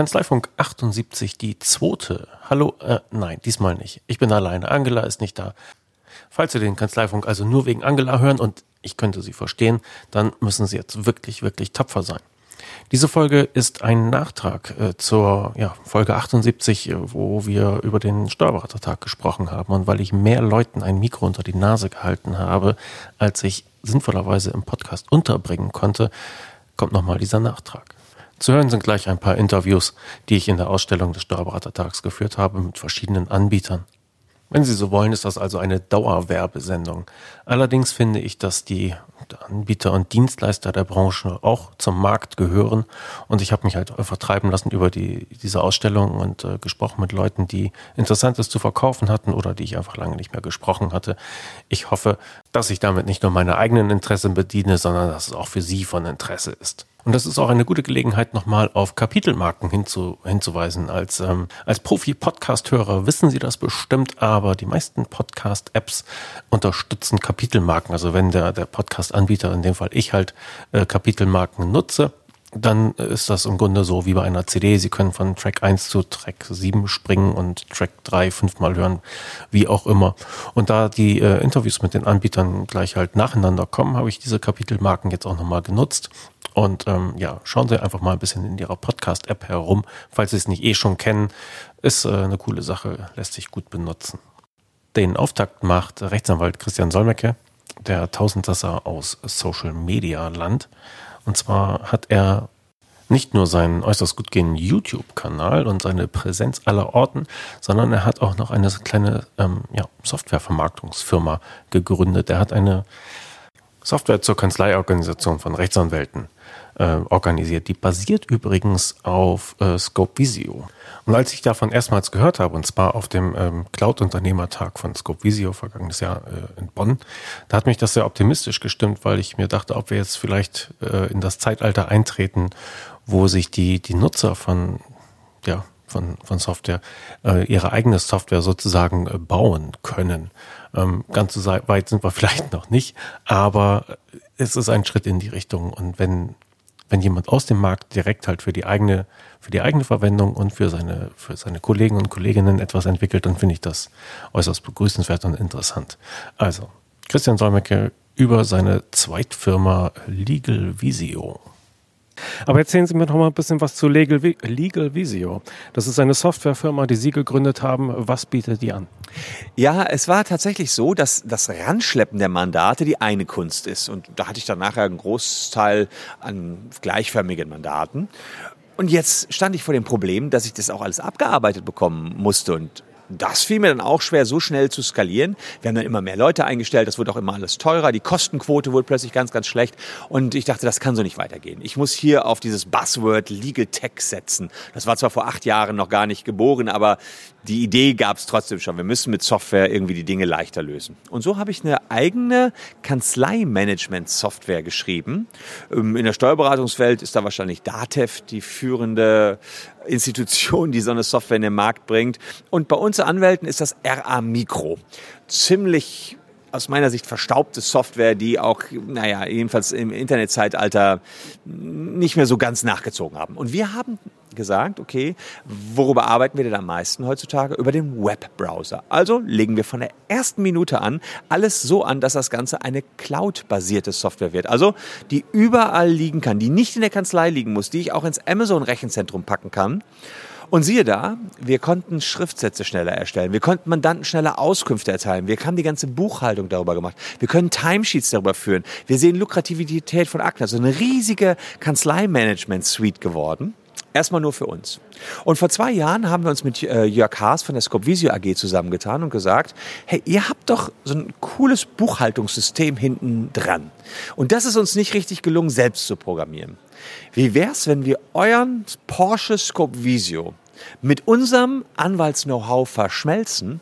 Kanzleifunk 78, die zweite. Hallo, äh, nein, diesmal nicht. Ich bin alleine. Angela ist nicht da. Falls Sie den Kanzleifunk also nur wegen Angela hören und ich könnte Sie verstehen, dann müssen Sie jetzt wirklich, wirklich tapfer sein. Diese Folge ist ein Nachtrag äh, zur ja, Folge 78, äh, wo wir über den Steuerberatertag gesprochen haben. Und weil ich mehr Leuten ein Mikro unter die Nase gehalten habe, als ich sinnvollerweise im Podcast unterbringen konnte, kommt nochmal dieser Nachtrag. Zu hören sind gleich ein paar Interviews, die ich in der Ausstellung des Steuerberatertags geführt habe mit verschiedenen Anbietern. Wenn Sie so wollen, ist das also eine Dauerwerbesendung. Allerdings finde ich, dass die Anbieter und Dienstleister der Branche auch zum Markt gehören. Und ich habe mich halt vertreiben lassen über die, diese Ausstellung und äh, gesprochen mit Leuten, die Interessantes zu verkaufen hatten oder die ich einfach lange nicht mehr gesprochen hatte. Ich hoffe, dass ich damit nicht nur meine eigenen Interessen bediene, sondern dass es auch für Sie von Interesse ist. Und das ist auch eine gute Gelegenheit, nochmal auf Kapitelmarken hinzu, hinzuweisen. Als, ähm, als Profi-Podcast-Hörer wissen Sie das bestimmt, aber die meisten Podcast-Apps unterstützen Kapitelmarken. Also wenn der, der Podcast-Anbieter, in dem Fall ich halt, äh, Kapitelmarken nutze, dann ist das im Grunde so wie bei einer CD. Sie können von Track 1 zu Track 7 springen und Track 3 fünfmal hören, wie auch immer. Und da die äh, Interviews mit den Anbietern gleich halt nacheinander kommen, habe ich diese Kapitelmarken jetzt auch nochmal genutzt. Und ähm, ja, schauen Sie einfach mal ein bisschen in Ihrer Podcast-App herum, falls Sie es nicht eh schon kennen. Ist äh, eine coole Sache, lässt sich gut benutzen. Den Auftakt macht Rechtsanwalt Christian Solmecke, der Tausendsasser aus Social Media Land. Und zwar hat er nicht nur seinen äußerst gut gehenden YouTube-Kanal und seine Präsenz aller Orten, sondern er hat auch noch eine kleine ähm, ja, Softwarevermarktungsfirma gegründet. Er hat eine Software zur Kanzleiorganisation von Rechtsanwälten äh, organisiert. Die basiert übrigens auf äh, Scope Visio. Und als ich davon erstmals gehört habe, und zwar auf dem ähm, Cloud-Unternehmertag von Scope Visio vergangenes Jahr äh, in Bonn, da hat mich das sehr optimistisch gestimmt, weil ich mir dachte, ob wir jetzt vielleicht äh, in das Zeitalter eintreten, wo sich die, die Nutzer von, ja, von, von Software äh, ihre eigene Software sozusagen äh, bauen können. Ähm, ganz so weit sind wir vielleicht noch nicht, aber es ist ein Schritt in die Richtung. Und wenn wenn jemand aus dem Markt direkt halt für die eigene, für die eigene Verwendung und für seine, für seine Kollegen und Kolleginnen etwas entwickelt, dann finde ich das äußerst begrüßenswert und interessant. Also, Christian Solmecke über seine Zweitfirma Legal Visio. Aber erzählen Sie mir noch mal ein bisschen was zu Legal, Legal Visio. Das ist eine Softwarefirma, die Sie gegründet haben. Was bietet die an? Ja, es war tatsächlich so, dass das Ranschleppen der Mandate die eine Kunst ist. Und da hatte ich dann nachher einen Großteil an gleichförmigen Mandaten. Und jetzt stand ich vor dem Problem, dass ich das auch alles abgearbeitet bekommen musste. Und das fiel mir dann auch schwer, so schnell zu skalieren. Wir haben dann immer mehr Leute eingestellt, das wurde auch immer alles teurer, die Kostenquote wurde plötzlich ganz, ganz schlecht und ich dachte, das kann so nicht weitergehen. Ich muss hier auf dieses Buzzword Legal Tech setzen. Das war zwar vor acht Jahren noch gar nicht geboren, aber die Idee gab es trotzdem schon. Wir müssen mit Software irgendwie die Dinge leichter lösen. Und so habe ich eine eigene Kanzleimanagement-Software geschrieben. Ähm, in der Steuerberatungswelt ist da wahrscheinlich DATEV die führende Institution, die so eine Software in den Markt bringt. Und bei uns Anwälten ist das RA Micro. Ziemlich aus meiner Sicht verstaubte Software, die auch, naja, jedenfalls im Internetzeitalter nicht mehr so ganz nachgezogen haben. Und wir haben gesagt, okay, worüber arbeiten wir denn am meisten heutzutage? Über den Webbrowser. Also legen wir von der ersten Minute an alles so an, dass das Ganze eine Cloud-basierte Software wird. Also die überall liegen kann, die nicht in der Kanzlei liegen muss, die ich auch ins Amazon-Rechenzentrum packen kann und siehe da, wir konnten Schriftsätze schneller erstellen, wir konnten Mandanten schneller Auskünfte erteilen, wir haben die ganze Buchhaltung darüber gemacht, wir können Timesheets darüber führen, wir sehen Lukrativität von Akten, also eine riesige Kanzleimanagement-Suite geworden. Erstmal nur für uns. Und vor zwei Jahren haben wir uns mit äh, Jörg Haas von der Scopvisio AG zusammengetan und gesagt, hey, ihr habt doch so ein cooles Buchhaltungssystem hinten dran. Und das ist uns nicht richtig gelungen, selbst zu programmieren. Wie wär's, wenn wir euren Porsche Scope Visio mit unserem Anwalts-Know-how verschmelzen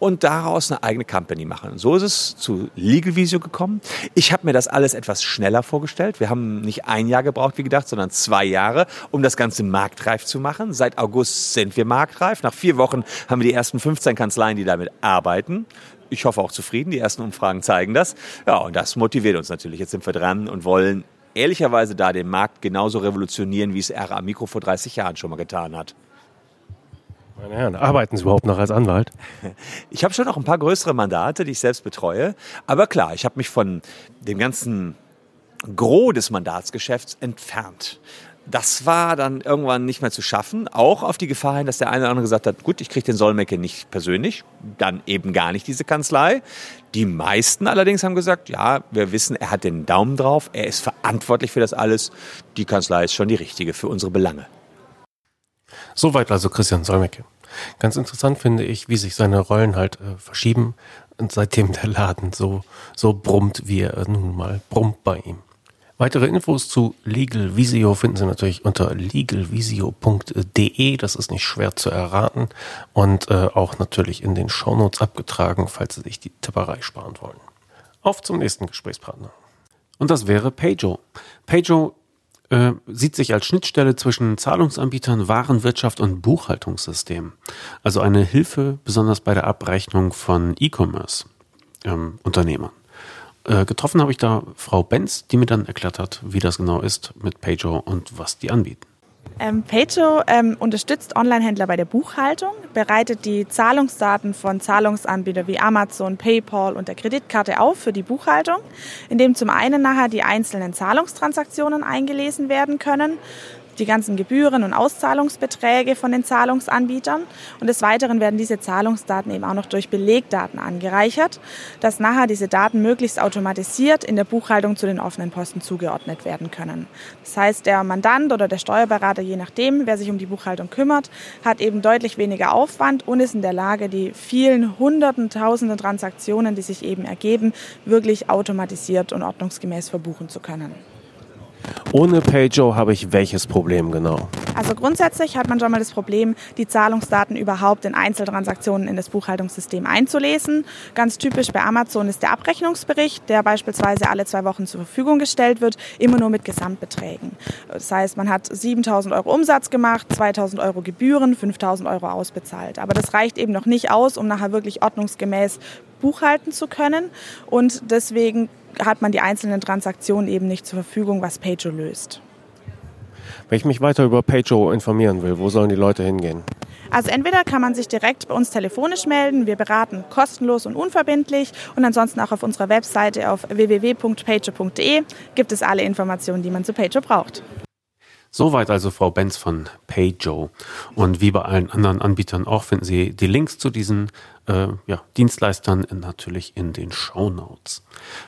und daraus eine eigene Company machen. So ist es zu Legal Visio gekommen. Ich habe mir das alles etwas schneller vorgestellt. Wir haben nicht ein Jahr gebraucht, wie gedacht, sondern zwei Jahre, um das Ganze marktreif zu machen. Seit August sind wir marktreif. Nach vier Wochen haben wir die ersten 15 Kanzleien, die damit arbeiten ich hoffe auch zufrieden. Die ersten Umfragen zeigen das. Ja, und das motiviert uns natürlich. Jetzt sind wir dran und wollen ehrlicherweise da den Markt genauso revolutionieren, wie es RA Mikro vor 30 Jahren schon mal getan hat. Meine Herren, arbeiten Sie überhaupt noch als Anwalt? Ich habe schon noch ein paar größere Mandate, die ich selbst betreue. Aber klar, ich habe mich von dem ganzen Gros des Mandatsgeschäfts entfernt das war dann irgendwann nicht mehr zu schaffen, auch auf die Gefahr hin, dass der eine oder andere gesagt hat, gut, ich kriege den Solmecke nicht persönlich, dann eben gar nicht diese Kanzlei. Die meisten allerdings haben gesagt, ja, wir wissen, er hat den Daumen drauf, er ist verantwortlich für das alles, die Kanzlei ist schon die richtige für unsere Belange. Soweit also Christian Solmecke. Ganz interessant finde ich, wie sich seine Rollen halt äh, verschieben und seitdem der Laden so, so brummt, wie er nun mal brummt bei ihm. Weitere Infos zu Legal Visio finden Sie natürlich unter legalvisio.de. Das ist nicht schwer zu erraten und äh, auch natürlich in den Shownotes abgetragen, falls Sie sich die Tipperei sparen wollen. Auf zum nächsten Gesprächspartner. Und das wäre Pajo. Pajo äh, sieht sich als Schnittstelle zwischen Zahlungsanbietern, Warenwirtschaft und Buchhaltungssystem. Also eine Hilfe besonders bei der Abrechnung von E-Commerce-Unternehmern. Ähm, äh, getroffen habe ich da Frau Benz, die mir dann erklärt hat, wie das genau ist mit Pajo und was die anbieten. Ähm, Pajo ähm, unterstützt Onlinehändler bei der Buchhaltung, bereitet die Zahlungsdaten von Zahlungsanbietern wie Amazon, PayPal und der Kreditkarte auf für die Buchhaltung, indem zum einen nachher die einzelnen Zahlungstransaktionen eingelesen werden können die ganzen Gebühren und Auszahlungsbeträge von den Zahlungsanbietern. Und des Weiteren werden diese Zahlungsdaten eben auch noch durch Belegdaten angereichert, dass nachher diese Daten möglichst automatisiert in der Buchhaltung zu den offenen Posten zugeordnet werden können. Das heißt, der Mandant oder der Steuerberater, je nachdem, wer sich um die Buchhaltung kümmert, hat eben deutlich weniger Aufwand und ist in der Lage, die vielen hunderten, tausenden Transaktionen, die sich eben ergeben, wirklich automatisiert und ordnungsgemäß verbuchen zu können. Ohne PayJo habe ich welches Problem genau? Also grundsätzlich hat man schon mal das Problem, die Zahlungsdaten überhaupt in Einzeltransaktionen in das Buchhaltungssystem einzulesen. Ganz typisch bei Amazon ist der Abrechnungsbericht, der beispielsweise alle zwei Wochen zur Verfügung gestellt wird, immer nur mit Gesamtbeträgen. Das heißt, man hat 7000 Euro Umsatz gemacht, 2000 Euro Gebühren, 5000 Euro ausbezahlt. Aber das reicht eben noch nicht aus, um nachher wirklich ordnungsgemäß buchhalten zu können. Und deswegen hat man die einzelnen Transaktionen eben nicht zur Verfügung, was Pajo löst. Wenn ich mich weiter über Pajo informieren will, wo sollen die Leute hingehen? Also entweder kann man sich direkt bei uns telefonisch melden, wir beraten kostenlos und unverbindlich und ansonsten auch auf unserer Webseite auf www.pajo.de gibt es alle Informationen, die man zu Pajo braucht. Soweit also Frau Benz von PayJo. Und wie bei allen anderen Anbietern auch finden Sie die Links zu diesen äh, ja, Dienstleistern natürlich in den Show Notes.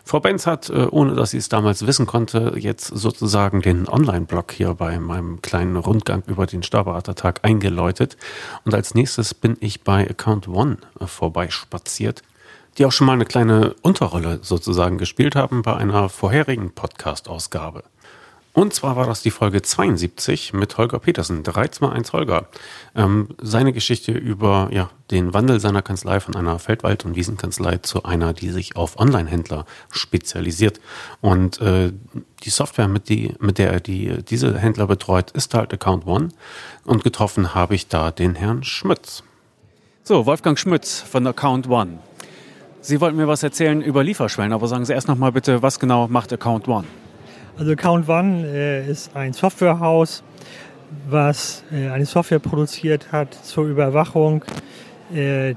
Frau Benz hat, äh, ohne dass sie es damals wissen konnte, jetzt sozusagen den Online-Blog hier bei meinem kleinen Rundgang über den Steuerberatertag eingeläutet. Und als nächstes bin ich bei Account One äh, vorbeispaziert die auch schon mal eine kleine Unterrolle sozusagen gespielt haben bei einer vorherigen Podcast-Ausgabe. Und zwar war das die Folge 72 mit Holger Petersen, 321 Holger. Ähm, seine Geschichte über ja, den Wandel seiner Kanzlei von einer Feldwald- und Wiesenkanzlei zu einer, die sich auf Online-Händler spezialisiert. Und äh, die Software, mit, die, mit der er die, diese Händler betreut, ist halt Account One. Und getroffen habe ich da den Herrn Schmitz. So, Wolfgang Schmitz von Account One. Sie wollten mir was erzählen über Lieferschwellen, aber sagen Sie erst noch mal bitte, was genau macht Account One? Also Count One äh, ist ein Softwarehaus, was äh, eine Software produziert hat zur Überwachung äh,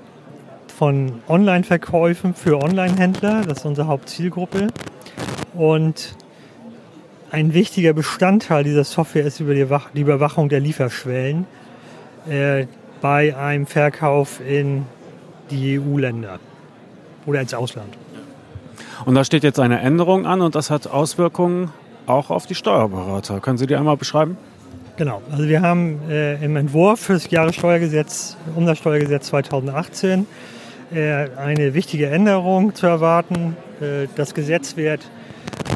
von Online-Verkäufen für Online-Händler. Das ist unsere Hauptzielgruppe. Und ein wichtiger Bestandteil dieser Software ist über die, die Überwachung der Lieferschwellen äh, bei einem Verkauf in die EU-Länder oder ins Ausland. Und da steht jetzt eine Änderung an und das hat Auswirkungen auch auf die Steuerberater. Können Sie die einmal beschreiben? Genau, also wir haben äh, im Entwurf für das Jahressteuergesetz, Umsatzsteuergesetz 2018 äh, eine wichtige Änderung zu erwarten. Äh, das Gesetz wird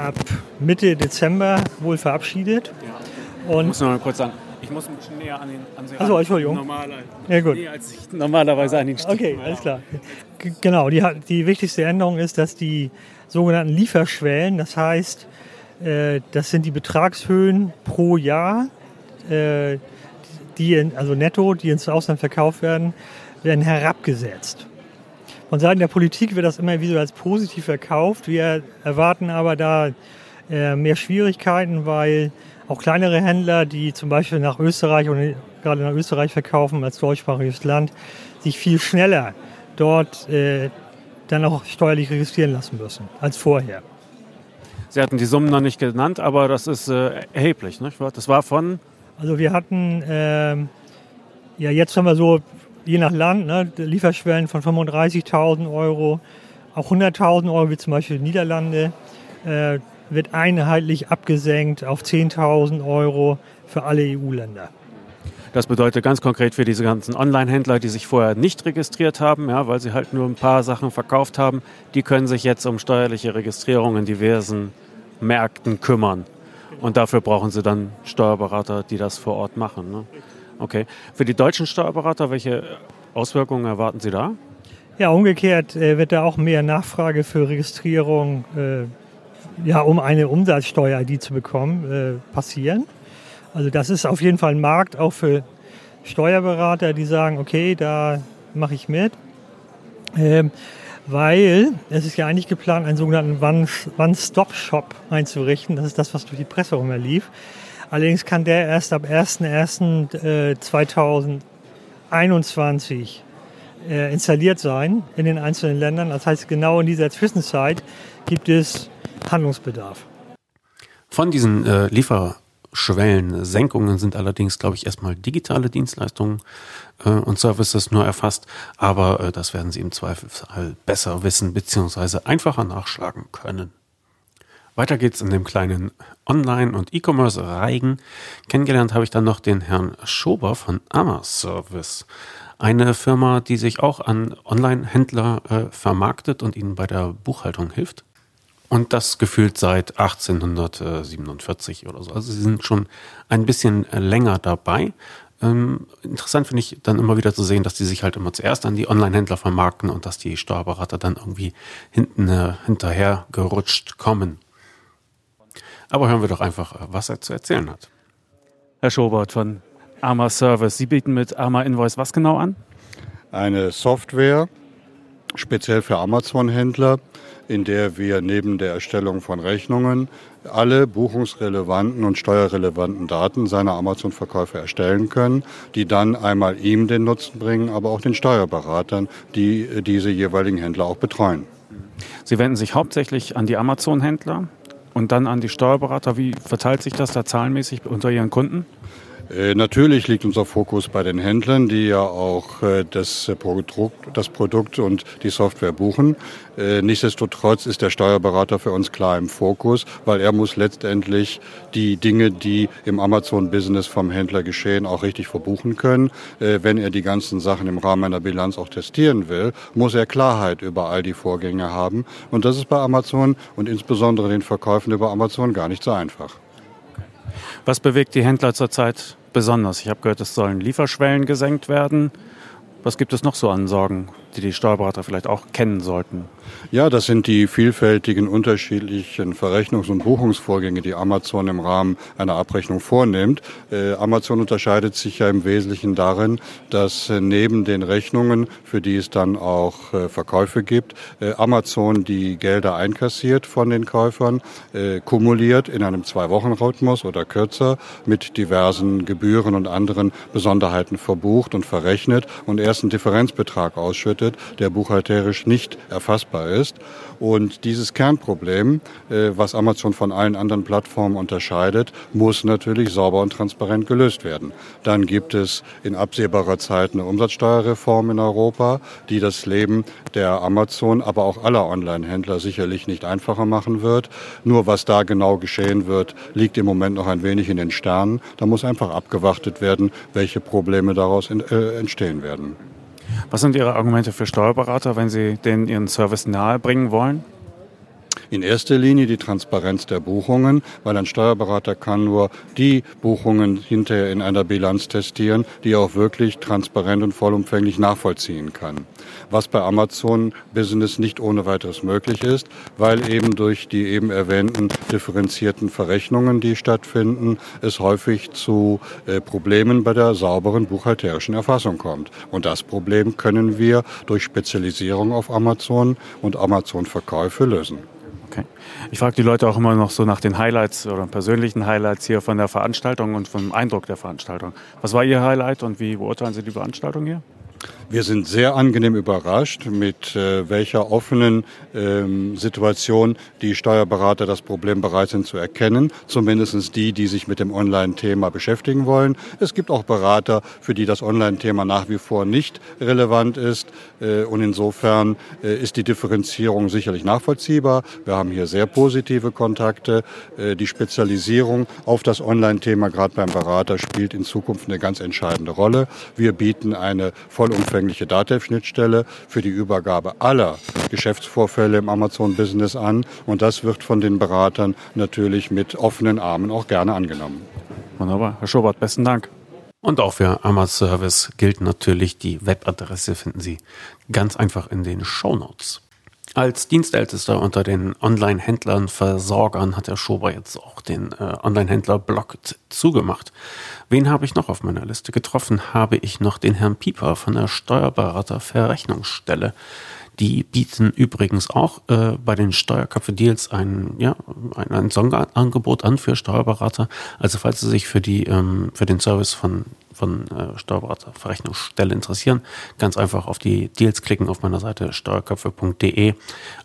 ab Mitte Dezember wohl verabschiedet. Ja. Und ich muss noch mal kurz sagen, Ich muss ein bisschen näher an, den, an Sie Achso, Entschuldigung. Normaler, Ja, gut. Näher, als ich normalerweise an den Stift Okay, mache. alles klar. G genau, die, die wichtigste Änderung ist, dass die sogenannten Lieferschwellen, das heißt, das sind die Betragshöhen pro Jahr, äh, die in, also netto, die ins Ausland verkauft werden, werden herabgesetzt. Von Seiten der Politik wird das immer wieder als positiv verkauft. Wir erwarten aber da äh, mehr Schwierigkeiten, weil auch kleinere Händler, die zum Beispiel nach Österreich oder gerade nach Österreich verkaufen als deutschsprachiges Land, sich viel schneller dort äh, dann auch steuerlich registrieren lassen müssen als vorher. Sie hatten die Summen noch nicht genannt, aber das ist äh, erheblich. Nicht? Das war von Also wir hatten, ähm, ja jetzt haben wir so, je nach Land, ne, Lieferschwellen von 35.000 Euro, auch 100.000 Euro, wie zum Beispiel Niederlande, äh, wird einheitlich abgesenkt auf 10.000 Euro für alle EU-Länder. Das bedeutet ganz konkret für diese ganzen Online-Händler, die sich vorher nicht registriert haben, ja, weil sie halt nur ein paar Sachen verkauft haben, die können sich jetzt um steuerliche Registrierung in diversen Märkten kümmern. Und dafür brauchen sie dann Steuerberater, die das vor Ort machen. Ne? Okay. Für die deutschen Steuerberater, welche Auswirkungen erwarten Sie da? Ja, umgekehrt äh, wird da auch mehr Nachfrage für Registrierung, äh, ja, um eine Umsatzsteuer-ID zu bekommen, äh, passieren. Also das ist auf jeden Fall ein Markt auch für Steuerberater, die sagen, okay, da mache ich mit. Ähm, weil es ist ja eigentlich geplant, einen sogenannten One- One-Stop-Shop einzurichten. Das ist das, was durch die Presse rum lief. Allerdings kann der erst ab 1.1.2021 äh, installiert sein in den einzelnen Ländern. Das heißt, genau in dieser Zwischenzeit gibt es Handlungsbedarf. Von diesen äh, Lieferschwellensenkungen sind allerdings, glaube ich, erstmal digitale Dienstleistungen äh, und Services nur erfasst. Aber äh, das werden Sie im Zweifelsfall besser wissen bzw. einfacher nachschlagen können. Weiter geht's in dem kleinen Online- und E-Commerce-Reigen. Kennengelernt habe ich dann noch den Herrn Schober von Amaservice. Eine Firma, die sich auch an Online-Händler äh, vermarktet und ihnen bei der Buchhaltung hilft. Und das gefühlt seit 1847 oder so. Also sie sind schon ein bisschen länger dabei. Ähm, interessant finde ich dann immer wieder zu sehen, dass die sich halt immer zuerst an die Online-Händler vermarkten und dass die Steuerberater dann irgendwie hinten äh, hinterher gerutscht kommen. Aber hören wir doch einfach, äh, was er zu erzählen hat. Herr Schobert von Arma Service. Sie bieten mit Arma Invoice was genau an? eine Software, speziell für Amazon-Händler, in der wir neben der Erstellung von Rechnungen alle buchungsrelevanten und steuerrelevanten Daten seiner Amazon-Verkäufe erstellen können, die dann einmal ihm den Nutzen bringen, aber auch den Steuerberatern, die diese jeweiligen Händler auch betreuen. Sie wenden sich hauptsächlich an die Amazon-Händler und dann an die Steuerberater. Wie verteilt sich das da zahlenmäßig unter Ihren Kunden? Äh, Natürlich liegt unser Fokus bei den Händlern, die ja auch äh, das äh, Produkt, das Produkt und die Software buchen. Nichtsdestotrotz ist der Steuerberater für uns klar im Fokus, weil er muss letztendlich die Dinge, die im Amazon-Business vom Händler geschehen, auch richtig verbuchen können. Wenn er die ganzen Sachen im Rahmen einer Bilanz auch testieren will, muss er Klarheit über all die Vorgänge haben. Und das ist bei Amazon und insbesondere den Verkäufen über Amazon gar nicht so einfach. Was bewegt die Händler zurzeit besonders? Ich habe gehört, es sollen Lieferschwellen gesenkt werden. Was gibt es noch so an Sorgen, die die Steuerberater vielleicht auch kennen sollten? Ja, das sind die vielfältigen unterschiedlichen Verrechnungs- und Buchungsvorgänge, die Amazon im Rahmen einer Abrechnung vornimmt. Äh, Amazon unterscheidet sich ja im Wesentlichen darin, dass äh, neben den Rechnungen, für die es dann auch äh, Verkäufe gibt, äh, Amazon die Gelder einkassiert von den Käufern, äh, kumuliert in einem Zwei-Wochen-Rhythmus oder kürzer mit diversen Gebühren und anderen Besonderheiten verbucht und verrechnet und erst einen Differenzbetrag ausschüttet, der buchhalterisch nicht erfassbar ist. Und dieses Kernproblem, äh, was Amazon von allen anderen Plattformen unterscheidet, muss natürlich sauber und transparent gelöst werden. Dann gibt es in absehbarer Zeit eine Umsatzsteuerreform in Europa, die das Leben der Amazon, aber auch aller Online-Händler sicherlich nicht einfacher machen wird. Nur was da genau geschehen wird, liegt im Moment noch ein wenig in den Sternen. Da muss einfach abgewartet werden, welche Probleme daraus äh, entstehen werden. Was sind Ihre Argumente für Steuerberater, wenn Sie denen Ihren Service nahebringen wollen? In erster Linie die Transparenz der Buchungen, weil ein Steuerberater kann nur die Buchungen hinterher in einer Bilanz testieren, die er auch wirklich transparent und vollumfänglich nachvollziehen kann. Was bei Amazon Business nicht ohne weiteres möglich ist, weil eben durch die eben erwähnten differenzierten Verrechnungen, die stattfinden, es häufig zu äh, Problemen bei der sauberen buchhalterischen Erfassung kommt. Und das Problem können wir durch Spezialisierung auf Amazon und Amazon-Verkäufe lösen. Okay. Ich frage die Leute auch immer noch so nach den Highlights oder persönlichen Highlights hier von der Veranstaltung und vom Eindruck der Veranstaltung. Was war Ihr Highlight und wie beurteilen Sie die Veranstaltung hier? Wir sind sehr angenehm überrascht, mit äh, welcher offenen ähm, Situation die Steuerberater das Problem bereit sind zu erkennen. Zumindest die, die sich mit dem Online-Thema beschäftigen wollen. Es gibt auch Berater, für die das Online-Thema nach wie vor nicht relevant ist. Äh, und insofern äh, ist die Differenzierung sicherlich nachvollziehbar. Wir haben hier sehr positive Kontakte. Äh, die Spezialisierung auf das Online-Thema, gerade beim Berater, spielt in Zukunft eine ganz entscheidende Rolle. Wir bieten eine vollumfängliche vollumfängliche DATEV-Schnittstelle für die Übergabe aller Geschäftsvorfälle im Amazon-Business an. Und das wird von den Beratern natürlich mit offenen Armen auch gerne angenommen. Wunderbar. Herr Schobert, besten Dank. Und auch für Amazon Service gilt natürlich, die Webadresse finden Sie ganz einfach in den Show Notes. Als Dienstältester unter den Online-Händlern, Versorgern hat der Schober jetzt auch den äh, Online-Händler-Blog zugemacht. Wen habe ich noch auf meiner Liste getroffen? Habe ich noch den Herrn Pieper von der Steuerberater-Verrechnungsstelle. Die bieten übrigens auch äh, bei den Steuerköpfe-Deals ein, ja, ein, ein Sonderangebot an für Steuerberater. Also falls Sie sich für, die, ähm, für den Service von, von äh, Steuerberater-Verrechnungsstelle interessieren, ganz einfach auf die Deals klicken auf meiner Seite steuerköpfe.de.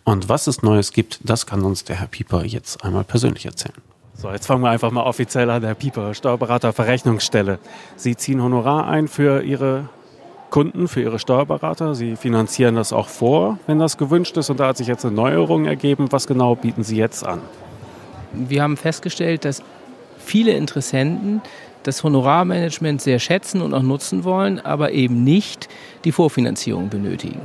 Und was es Neues gibt, das kann uns der Herr Pieper jetzt einmal persönlich erzählen. So, jetzt fangen wir einfach mal offiziell an, Herr Pieper, Steuerberater Verrechnungsstelle. Sie ziehen Honorar ein für Ihre Kunden, für ihre Steuerberater. Sie finanzieren das auch vor, wenn das gewünscht ist. Und da hat sich jetzt eine Neuerung ergeben. Was genau bieten Sie jetzt an? Wir haben festgestellt, dass viele Interessenten das Honorarmanagement sehr schätzen und auch nutzen wollen, aber eben nicht die Vorfinanzierung benötigen.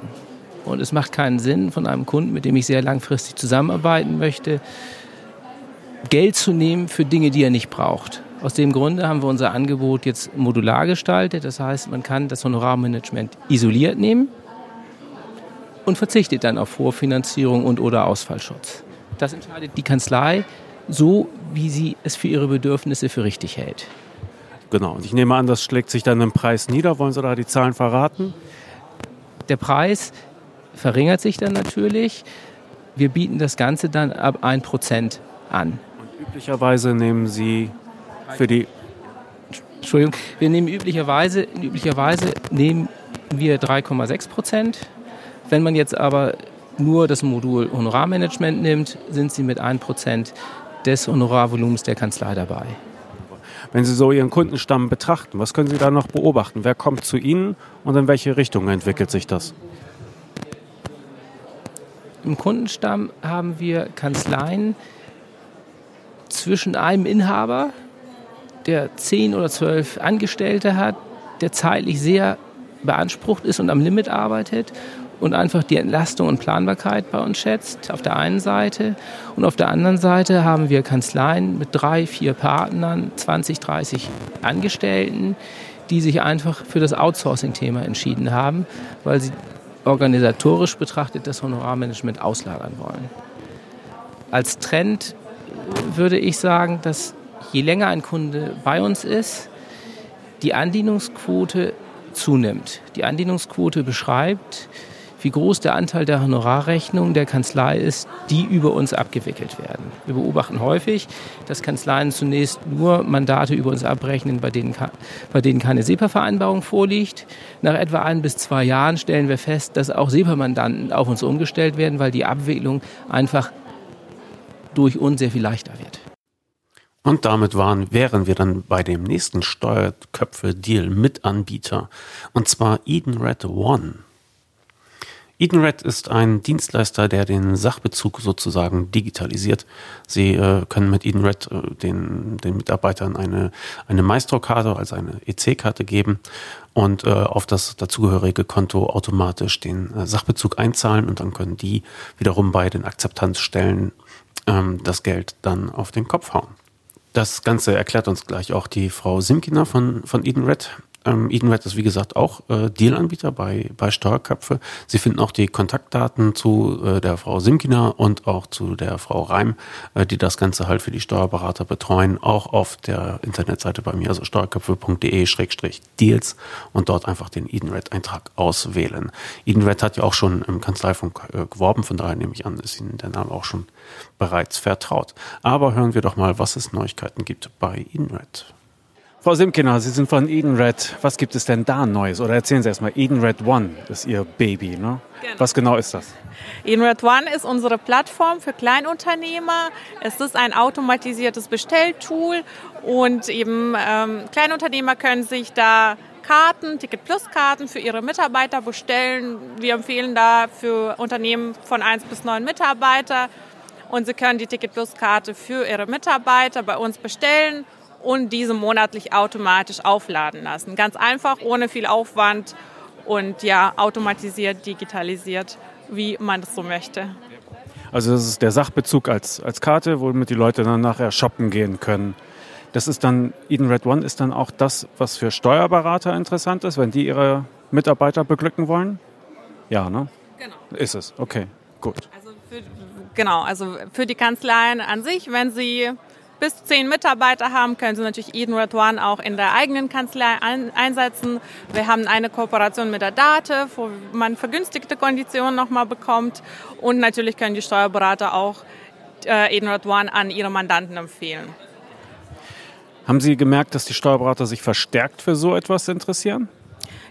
Und es macht keinen Sinn, von einem Kunden, mit dem ich sehr langfristig zusammenarbeiten möchte, Geld zu nehmen für Dinge, die er nicht braucht. Aus dem Grunde haben wir unser Angebot jetzt modular gestaltet. Das heißt, man kann das Honorarmanagement isoliert nehmen und verzichtet dann auf Vorfinanzierung und oder Ausfallschutz. Das entscheidet die Kanzlei so, wie sie es für ihre Bedürfnisse für richtig hält. Genau. Und ich nehme an, das schlägt sich dann im Preis nieder. Wollen Sie da die Zahlen verraten? Der Preis verringert sich dann natürlich. Wir bieten das Ganze dann ab 1% an. Und üblicherweise nehmen Sie für die. Entschuldigung, wir nehmen üblicherweise, üblicherweise nehmen wir 3,6 Prozent. Wenn man jetzt aber nur das Modul Honorarmanagement nimmt, sind Sie mit 1 Prozent des Honorarvolumens der Kanzlei dabei. Wenn Sie so Ihren Kundenstamm betrachten, was können Sie da noch beobachten? Wer kommt zu Ihnen und in welche Richtung entwickelt sich das? Im Kundenstamm haben wir Kanzleien zwischen einem Inhaber der zehn oder zwölf Angestellte hat, der zeitlich sehr beansprucht ist und am Limit arbeitet und einfach die Entlastung und Planbarkeit bei uns schätzt, auf der einen Seite. Und auf der anderen Seite haben wir Kanzleien mit drei, vier Partnern, 20, 30 Angestellten, die sich einfach für das Outsourcing-Thema entschieden haben, weil sie organisatorisch betrachtet das Honorarmanagement auslagern wollen. Als Trend würde ich sagen, dass je länger ein Kunde bei uns ist, die Andienungsquote zunimmt. Die Andienungsquote beschreibt, wie groß der Anteil der Honorarrechnungen der Kanzlei ist, die über uns abgewickelt werden. Wir beobachten häufig, dass Kanzleien zunächst nur Mandate über uns abrechnen, bei denen, bei denen keine SEPA-Vereinbarung vorliegt. Nach etwa ein bis zwei Jahren stellen wir fest, dass auch SEPA-Mandanten auf uns umgestellt werden, weil die Abwicklung einfach durch uns sehr viel leichter wird. Und damit waren, wären wir dann bei dem nächsten Steuerköpfe-Deal-Mitanbieter, und zwar Edenred One. Edenred ist ein Dienstleister, der den Sachbezug sozusagen digitalisiert. Sie äh, können mit Edenred äh, den, den Mitarbeitern eine, eine Maestro-Karte, also eine EC-Karte geben und äh, auf das dazugehörige Konto automatisch den äh, Sachbezug einzahlen und dann können die wiederum bei den Akzeptanzstellen ähm, das Geld dann auf den Kopf hauen. Das Ganze erklärt uns gleich auch die Frau Simkiner von, von Edenred. Ähm, Edenred ist wie gesagt auch äh, Dealanbieter bei, bei Steuerköpfe. Sie finden auch die Kontaktdaten zu äh, der Frau Simkina und auch zu der Frau Reim, äh, die das Ganze halt für die Steuerberater betreuen, auch auf der Internetseite bei mir, also steuerköpfe.de-deals und dort einfach den Edenred-Eintrag auswählen. Edenred hat ja auch schon im Kanzleifunk äh, geworben, von daher nehme ich an, ist Ihnen der Name auch schon bereits vertraut. Aber hören wir doch mal, was es Neuigkeiten gibt bei Edenred. Frau Simkiner, Sie sind von Edenred. Was gibt es denn da Neues? Oder erzählen Sie erstmal, Edenred One ist Ihr Baby. Ne? Genau. Was genau ist das? Edenred One ist unsere Plattform für Kleinunternehmer. Es ist ein automatisiertes Bestelltool und eben ähm, Kleinunternehmer können sich da Karten, Ticket Plus Karten für ihre Mitarbeiter bestellen. Wir empfehlen da für Unternehmen von 1 bis 9 Mitarbeiter und sie können die Ticket Plus Karte für ihre Mitarbeiter bei uns bestellen und diese monatlich automatisch aufladen lassen. Ganz einfach, ohne viel Aufwand und ja, automatisiert, digitalisiert, wie man das so möchte. Also das ist der Sachbezug als, als Karte, womit die Leute dann nachher shoppen gehen können. Das ist dann, Eden Red One ist dann auch das, was für Steuerberater interessant ist, wenn die ihre Mitarbeiter beglücken wollen? Ja, ne? Genau. Ist es, okay, gut. Also für, genau, also für die Kanzleien an sich, wenn sie bis zehn Mitarbeiter haben, können Sie natürlich Eden Red One auch in der eigenen Kanzlei ein, einsetzen. Wir haben eine Kooperation mit der Date, wo man vergünstigte Konditionen nochmal bekommt. Und natürlich können die Steuerberater auch äh, Eden Red One an ihre Mandanten empfehlen. Haben Sie gemerkt, dass die Steuerberater sich verstärkt für so etwas interessieren?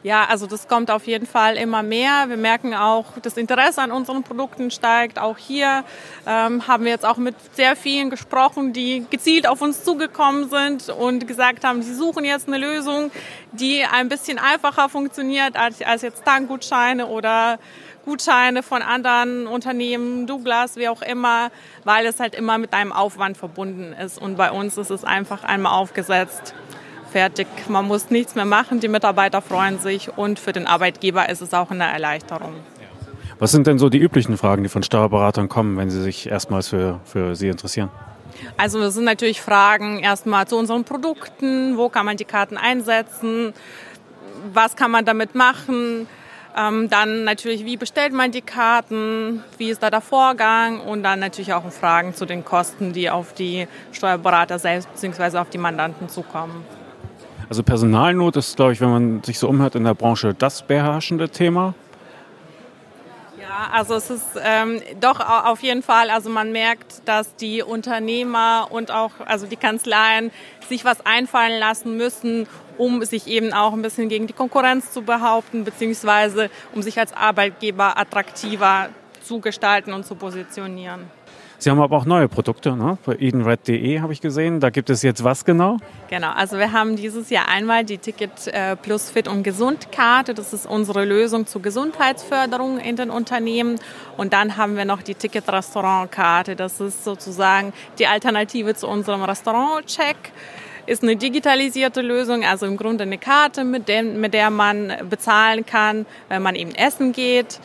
Ja, also das kommt auf jeden Fall immer mehr. Wir merken auch, das Interesse an unseren Produkten steigt. Auch hier ähm, haben wir jetzt auch mit sehr vielen gesprochen, die gezielt auf uns zugekommen sind und gesagt haben, sie suchen jetzt eine Lösung, die ein bisschen einfacher funktioniert als, als jetzt Tankgutscheine oder Gutscheine von anderen Unternehmen, Douglas, wie auch immer, weil es halt immer mit einem Aufwand verbunden ist. Und bei uns ist es einfach einmal aufgesetzt fertig. Man muss nichts mehr machen, die Mitarbeiter freuen sich und für den Arbeitgeber ist es auch eine Erleichterung. Was sind denn so die üblichen Fragen, die von Steuerberatern kommen, wenn sie sich erstmals für, für Sie interessieren? Also es sind natürlich Fragen erstmal zu unseren Produkten, wo kann man die Karten einsetzen, was kann man damit machen, ähm, dann natürlich, wie bestellt man die Karten, wie ist da der Vorgang und dann natürlich auch Fragen zu den Kosten, die auf die Steuerberater selbst bzw. auf die Mandanten zukommen. Also Personalnot ist, glaube ich, wenn man sich so umhört in der Branche, das beherrschende Thema. Ja, also es ist ähm, doch auf jeden Fall, also man merkt, dass die Unternehmer und auch also die Kanzleien sich was einfallen lassen müssen, um sich eben auch ein bisschen gegen die Konkurrenz zu behaupten, beziehungsweise um sich als Arbeitgeber attraktiver zu gestalten und zu positionieren. Sie haben aber auch neue Produkte, ne? Bei edenred.de habe ich gesehen. Da gibt es jetzt was genau? Genau, also wir haben dieses Jahr einmal die Ticket äh, Plus Fit und Gesund Karte. Das ist unsere Lösung zur Gesundheitsförderung in den Unternehmen. Und dann haben wir noch die Ticket Restaurant Karte. Das ist sozusagen die Alternative zu unserem Restaurant-Check ist eine digitalisierte Lösung, also im Grunde eine Karte, mit der, mit der man bezahlen kann, wenn man eben essen geht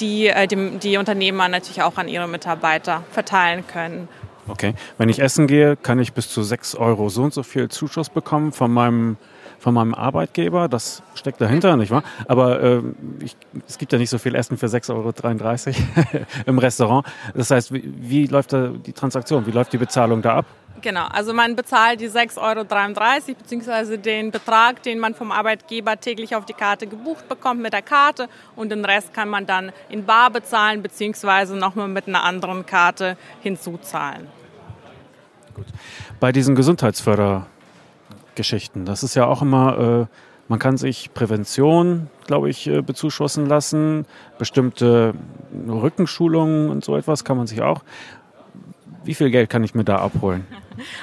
die, äh, die, die Unternehmer natürlich auch an ihre Mitarbeiter verteilen können. Okay, wenn ich essen gehe, kann ich bis zu 6 Euro so und so viel Zuschuss bekommen von meinem von meinem Arbeitgeber. Das steckt dahinter, nicht wahr? Aber äh, ich, es gibt ja nicht so viel Essen für 6,33 Euro im Restaurant. Das heißt, wie, wie läuft da die Transaktion? Wie läuft die Bezahlung da ab? Genau, also man bezahlt die 6,33 Euro beziehungsweise den Betrag, den man vom Arbeitgeber täglich auf die Karte gebucht bekommt mit der Karte und den Rest kann man dann in Bar bezahlen beziehungsweise nochmal mit einer anderen Karte hinzuzahlen. Gut. Bei diesen Gesundheitsförder Geschichten. Das ist ja auch immer, äh, man kann sich Prävention, glaube ich, äh, bezuschussen lassen. Bestimmte Rückenschulungen und so etwas kann man sich auch. Wie viel Geld kann ich mir da abholen?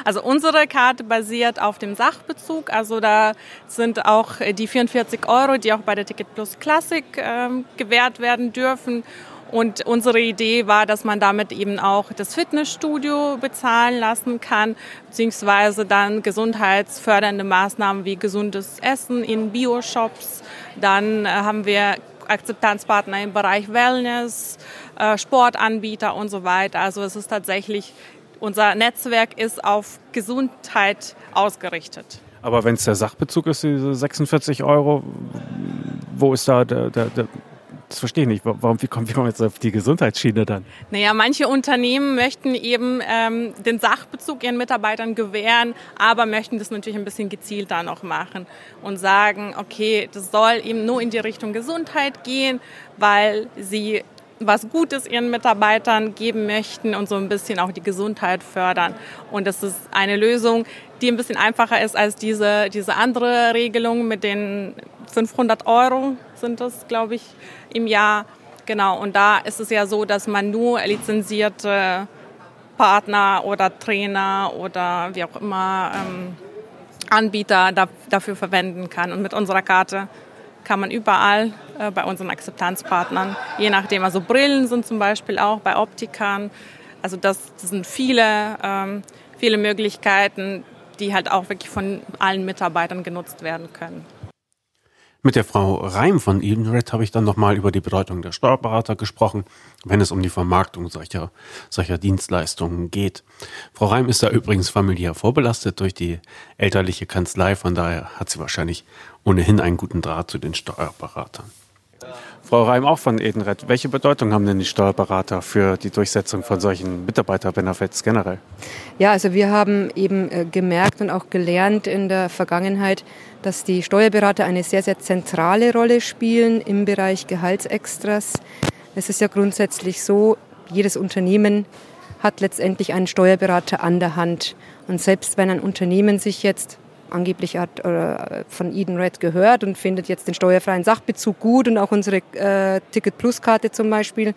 Also unsere Karte basiert auf dem Sachbezug. Also da sind auch die 44 Euro, die auch bei der Ticket Plus Classic ähm, gewährt werden dürfen. Und unsere Idee war, dass man damit eben auch das Fitnessstudio bezahlen lassen kann, beziehungsweise dann gesundheitsfördernde Maßnahmen wie gesundes Essen in Bioshops. Dann äh, haben wir Akzeptanzpartner im Bereich Wellness, äh, Sportanbieter und so weiter. Also es ist tatsächlich, unser Netzwerk ist auf Gesundheit ausgerichtet. Aber wenn es der Sachbezug ist, diese 46 Euro, wo ist da der, der, der das verstehe ich nicht. Warum, wie kommen wir jetzt auf die Gesundheitsschiene dann? Naja, manche Unternehmen möchten eben ähm, den Sachbezug ihren Mitarbeitern gewähren, aber möchten das natürlich ein bisschen gezielter noch machen und sagen, okay, das soll eben nur in die Richtung Gesundheit gehen, weil sie was Gutes ihren Mitarbeitern geben möchten und so ein bisschen auch die Gesundheit fördern. Und das ist eine Lösung, die ein bisschen einfacher ist als diese, diese andere Regelung mit den 500 Euro sind das, glaube ich, im Jahr. Genau, und da ist es ja so, dass man nur lizenzierte Partner oder Trainer oder wie auch immer ähm, Anbieter da, dafür verwenden kann. Und mit unserer Karte kann man überall äh, bei unseren Akzeptanzpartnern, je nachdem, also Brillen sind zum Beispiel auch bei Optikern. Also das, das sind viele, ähm, viele Möglichkeiten, die halt auch wirklich von allen Mitarbeitern genutzt werden können. Mit der Frau Reim von Edenred habe ich dann nochmal über die Bedeutung der Steuerberater gesprochen, wenn es um die Vermarktung solcher, solcher Dienstleistungen geht. Frau Reim ist da übrigens familiär vorbelastet durch die elterliche Kanzlei, von daher hat sie wahrscheinlich ohnehin einen guten Draht zu den Steuerberatern. Frau Reim auch von Edenred. Welche Bedeutung haben denn die Steuerberater für die Durchsetzung von solchen Mitarbeiterbenefits generell? Ja, also wir haben eben äh, gemerkt und auch gelernt in der Vergangenheit, dass die Steuerberater eine sehr, sehr zentrale Rolle spielen im Bereich Gehaltsextras. Es ist ja grundsätzlich so, jedes Unternehmen hat letztendlich einen Steuerberater an der Hand. Und selbst wenn ein Unternehmen sich jetzt angeblich hat oder von Eden Red gehört und findet jetzt den steuerfreien Sachbezug gut und auch unsere äh, Ticket Plus Karte zum Beispiel